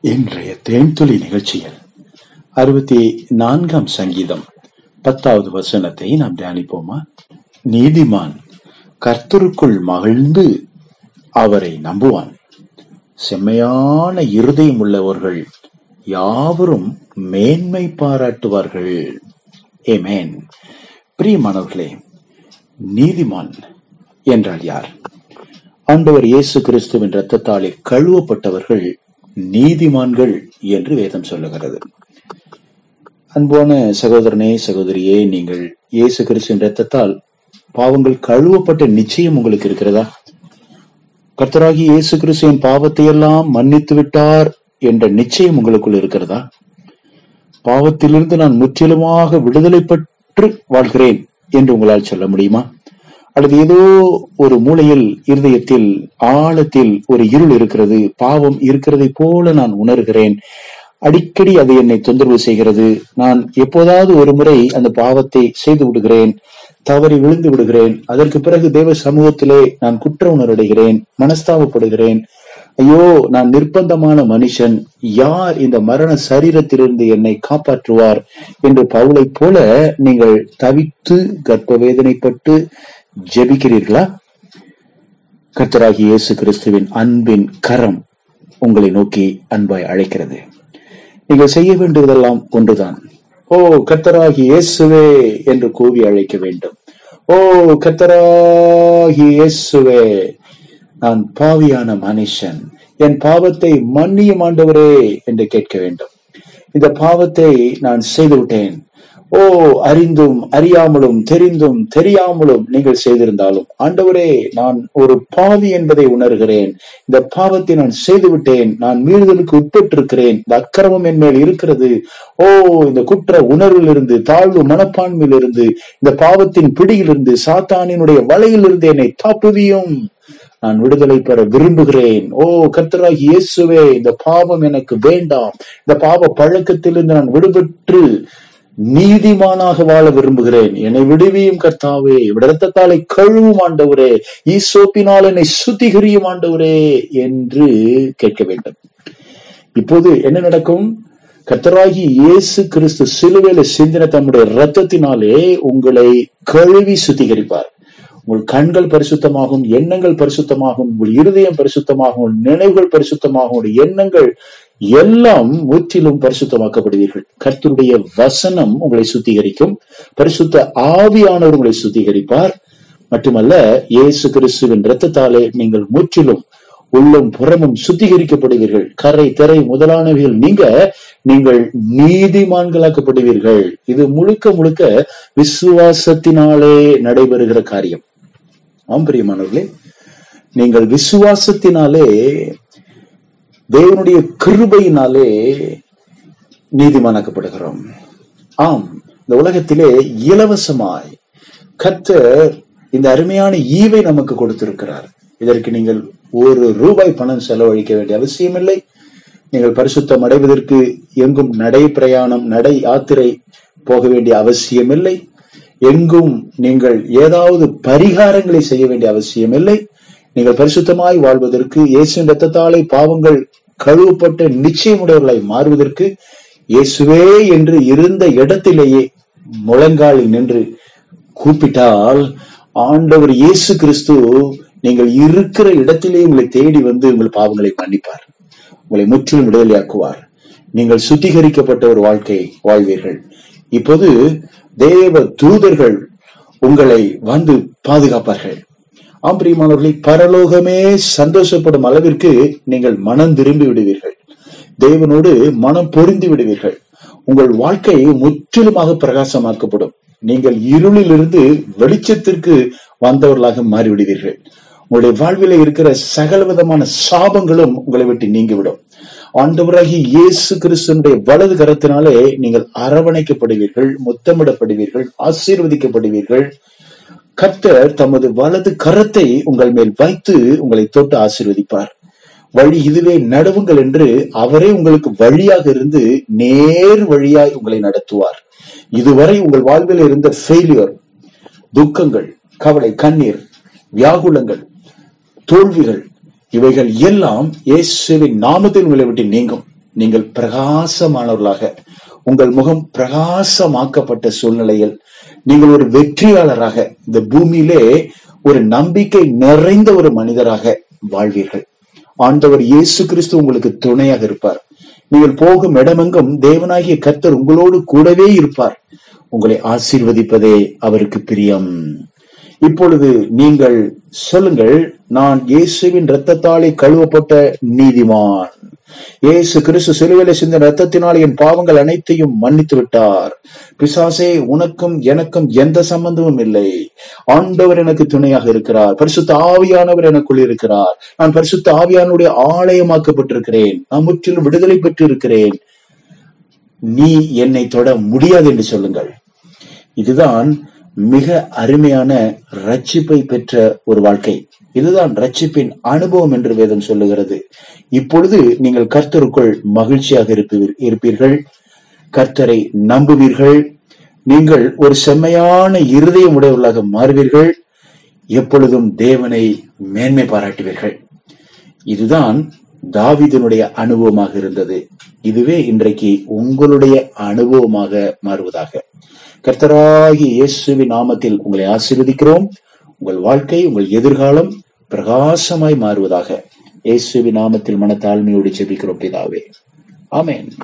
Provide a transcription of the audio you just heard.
இன்றைய தேன்துளி நிகழ்ச்சியில் அறுபத்தி நான்காம் சங்கீதம் பத்தாவது வசனத்தை நாம் தியானிப்போமா? நீதிமான் கர்த்தருக்குள் மகிழ்ந்து அவரை நம்புவான். செம்மையான இருதயம் உள்ளவர்கள் யாவரும் மேன்மை பாராட்டுவார்கள். ஏமேன் பிரியமானவர்களே நீதிமான் என்றால் யார்? ஆண்டவர் இயேசு கிறிஸ்துவின் இரத்தத்தாலே கழுவப்பட்டவர்கள் நீதிமான்கள் என்று வேதம் சொல்லுகிறது. அன்பான சகோதரனே சகோதரியே நீங்கள் இயேசு கிறிஸ்துவின் ரத்தத்தால் பாவங்கள் கழுவப்பட்ட நிச்சயம் உங்களுக்கு இருக்கிறதா? கர்த்தராகி இயேசு கிறிஸ்துவின் பாவத்தை எல்லாம் மன்னித்து விட்டார் என்ற நிச்சயம் உங்களுக்குள் இருக்கிறதா? பாவத்திலிருந்து நான் முற்றிலுமாக விடுதலை பெற்று வாழ்கிறேன் என்று உங்களால் சொல்ல முடியுமா? அல்லது ஏதோ ஒரு மூலையில் இருதயத்தில் ஆழத்தில் ஒரு இருள் இருக்கிறது பாவம் இருக்கிறதை போல நான் உணர்கிறேன். அடிக்கடி அது என்னை தொந்தரவு செய்கிறது. நான் எப்போதாவது ஒரு முறை அந்த பாவத்தை செய்து விடுகிறேன் தவறி விழுந்து விடுகிறேன். அதற்கு பிறகு தேவ சமூகத்திலே நான் குற்ற உணர்வடைகிறேன் மனஸ்தாபப்படுகிறேன். ஐயோ நான் நிர்பந்தமான மனுஷன். யார் இந்த மரண சரீரத்திலிருந்து என்னை காப்பாற்றுவார்? என்று பவுலை போல நீங்கள் தவித்து கர்ப்ப வேதனைப்பட்டு ஜெபிக்கிறீர்களா? கர்த்தராகி இயேசு கிறிஸ்துவின் அன்பின் கரம் உங்களை நோக்கி அன்பாய் அழைக்கிறது. நீங்கள் செய்ய வேண்டியதெல்லாம் ஒன்றுதான். ஓ கத்தராகி இயேசுவே என்று கூவி அழைக்க வேண்டும். ஓ கத்தராகி இயேசுவே நான் பாவியான மனுஷன். என் பாவத்தை மன்னியும் ஆண்டவரே என்று கேட்க வேண்டும். இந்த பாவத்தை நான் செய்துவிட்டேன். ஓ அறிந்தும் அறியாமலும் தெரிந்தும் தெரியாமலும் நீங்கள் செய்திருந்தாலும். ஆண்டவரே நான் ஒரு பாவி என்பதை உணர்கிறேன். இந்த பாவத்தை நான் செய்துவிட்டேன். நான் மீறுதலுக்கு உட்பட்டிருக்கிறேன். இந்த அக்கிரமம் என் மேல் இருக்கிறது. ஓ இந்த குற்ற உணர்விலிருந்து தாழ்வு மனப்பான்மையிலிருந்து இந்த பாவத்தின் பிடியிலிருந்து சாத்தானினுடைய வலையிலிருந்து என்னை தாப்புவியும் நான் விடுதலை பெற விரும்புகிறேன். ஓ கர்த்தராகி இயேசுவே இந்த பாவம் எனக்கு வேண்டாம். இந்த பாவ பழக்கத்திலிருந்து நான் விடுபட்டு நீதிமானாக வாழ விரும்புகிறேன். என்னை விடுவியும் கர்த்தாவே. விடத்தத்தாலை கழுவும் ஆண்டவரே. ஈசோப்பினால் என்னை சுத்திகரியும் ஆண்டவரே என்று கேட்க வேண்டும். இப்போது என்ன நடக்கும்? கர்த்தராகி இயேசு கிறிஸ்து சிலுவையில சிந்தின தம்முடைய ரத்தத்தினாலே உங்களை கழுவி சுத்திகரிப்பார். உங்கள் கண்கள் பரிசுத்தமாகும் எண்ணங்கள் பரிசுத்தமாகும் உங்கள் இருதயம் பரிசுத்தமாகும் நினைவுகள் பரிசுத்தமாகும் எண்ணங்கள் எல்லாம் முற்றிலும் பரிசுத்தமாக்கப்படுவீர்கள். கர்த்தருடைய வசனம் உங்களை சுத்திகரிக்கும். பரிசுத்த ஆவியானவர் உங்களை சுத்திகரிப்பார். மட்டுமல்ல இயேசு கிறிஸ்துவின் இரத்தத்தாலே நீங்கள் முற்றிலும் உள்ளும் புறமும் சுத்திகரிக்கப்படுவீர்கள். கரை திரை முதலானவைகள் நீங்க நீங்கள் நீதிமான்களாக்கப்படுவீர்கள். இது முழுக்க முழுக்க விசுவாசத்தினாலே நடைபெறுகிற காரியம். ஆம் பிரியமானவர்களே நீங்கள் விசுவாசத்தினாலே தேவனுடைய கிருபையினாலே நீதிமானாக்கப்படுகிறோம். ஆம் இந்த உலகத்திலே இலவசமாய் கத்தர் இந்த அருமையான ஈவை நமக்கு கொடுத்திருக்கிறார். இதற்கு நீங்கள் ஒரு ரூபாய் பணம் செலவழிக்க வேண்டிய அவசியமில்லை. நீங்கள் பரிசுத்தம் அடைவதற்கு எங்கும் நடை பிரயாணம் நடை யாத்திரை போக வேண்டிய அவசியமில்லை. எங்கும் நீங்கள் ஏதாவது பரிகாரங்களை செய்ய வேண்டிய அவசியமில்லை. நீங்கள் பரிசுத்தமாய் வாழ்வதற்கு இயேசுவின் ரத்தத்தாலே பாவங்கள் கழுவப்பட்ட நிச்சயமுடையவர்களாய் மாறுவதற்கு இயேசுவே என்று இருந்த இடத்திலேயே முழங்காலில் நின்று கூப்பிட்டால் ஆண்டவர் இயேசு கிறிஸ்து நீங்கள் இருக்கிற இடத்திலே உங்களை தேடி வந்து உங்கள் பாவங்களை மன்னிப்பார். உங்களை முற்றிலும் விடுதலையாக்குவார். நீங்கள் சுத்திகரிக்கப்பட்ட ஒரு வாழ்க்கை வாழ்வீர்கள். இப்போது தேவ தூதர்கள் உங்களை வந்து பாதுகாப்பார்கள். ஆம் பரலோகமே சந்தோஷப்படும் அளவிற்கு நீங்கள் மனம் திரும்பி விடுவீர்கள். தேவனோடு மனம் பொருந்தி விடுவீர்கள். உங்கள் வாழ்க்கை முற்றிலுமாக பிரகாசமாக்கப்படும். நீங்கள் இருளிலிருந்து வெளிச்சத்திற்கு வந்தவர்களாக மாறிவிடுவீர்கள். உங்களுடைய வாழ்வில இருக்கிற சகல விதமான சாபங்களும் உங்களை விட்டு நீங்கிவிடும். ஆண்டவராகி இயேசு கிறிஸ்துடைய வலது கரத்தினாலே நீங்கள் அரவணைக்கப்படுவீர்கள் முத்தமிடப்படுவீர்கள் ஆசீர்வதிக்கப்படுவீர்கள். கர்த்தர் தமது வலது கரத்தை உங்கள் மேல் வைத்து உங்களை தொட்டு ஆசீர்வதிப்பார். வழி இதுவே நடவுங்கள் என்று அவரே உங்களுக்கு வழியாக இருந்து நேர் வழியாய் உங்களை நடத்துவார். இதுவரை உங்கள் வாழ்வில் இருந்த ஃபெயிலியர் துக்கங்கள் கவலை கண்ணீர் வியாகுலங்கள் தோல்விகள் இவைகள் எல்லாம் இயேசுவின் நாமத்தில் உங்களை விட்டு நீங்கும். நீங்கள் பிரகாசமானவர்களாக உங்கள் முகம் பிரகாசமாக்கப்பட்ட சூழ்நிலையில் நீங்கள் ஒரு வெற்றியாளராக இந்த பூமியிலே ஒரு நம்பிக்கை நிறைந்த ஒரு மனிதராக வாழ்வீர்கள். ஆண்டவர் இயேசு கிறிஸ்து உங்களுக்கு துணையாக இருப்பார். நீங்கள் போகும் இடமெங்கும் தேவனாகிய கர்த்தர் உங்களோடு கூடவே இருப்பார். உங்களை ஆசீர்வதிப்பதே அவருக்கு பிரியம். இப்பொழுது நீங்கள் சொல்லுங்கள் நான் இயேசுவின் இரத்தத்தாலே கழுவப்பட்ட நீதிமான். இயேசு கிறிஸ்து சிலுவையில சிந்த ரத்தத்தினால் என் பாவங்கள் அனைத்தையும் மன்னித்து விட்டார். பிசாசே உனக்கும் எனக்கும் எந்த சம்பந்தமும் இல்லை. ஆண்டவர் எனக்கு துணையாக இருக்கிறார். பரிசுத்த ஆவியானவர் எனக்குள் இருக்கிறார். நான் பரிசுத்த ஆவியானுடைய ஆலயமாக்கப்பட்டிருக்கிறேன். நான் முற்றிலும் விடுதலை பெற்று இருக்கிறேன் நீ என்னை தொட முடியாது என்று சொல்லுங்கள். இதுதான் மிக அருமையான ரட்சிப்பை பெற்ற ஒரு வாழ்க்கை. இதுதான் ரட்சிப்பின் அனுபவம் என்று வேதம் சொல்லுகிறது. இப்பொழுது நீங்கள் கர்த்தருக்குள் மகிழ்ச்சியாக இருப்பீர்கள். கர்த்தரை நம்புவீர்கள். நீங்கள் ஒரு செம்மையான இருதயம் உடையவர்களாக மாறுவீர்கள். எப்பொழுதும் தேவனை மேன்மை பாராட்டுவீர்கள். இதுதான் தாவிதனுடைய அனுபவமாக இருந்தது. இதுவே இன்றைக்கு உங்களுடைய அனுபவமாக மாறுவதாக. கர்த்தராகி இயேசுவின் நாமத்தில் உங்களை ஆசீர்வதிக்கிறோம். உங்கள் வாழ்க்கை உங்கள் எதிர்காலம் பிரகாசமாய் மாறுவதாக இயேசுவின் நாமத்தில் மனத்தாழ்மையோடு ஜெபிக்கிறோம் பிதாவே. ஆமேன்.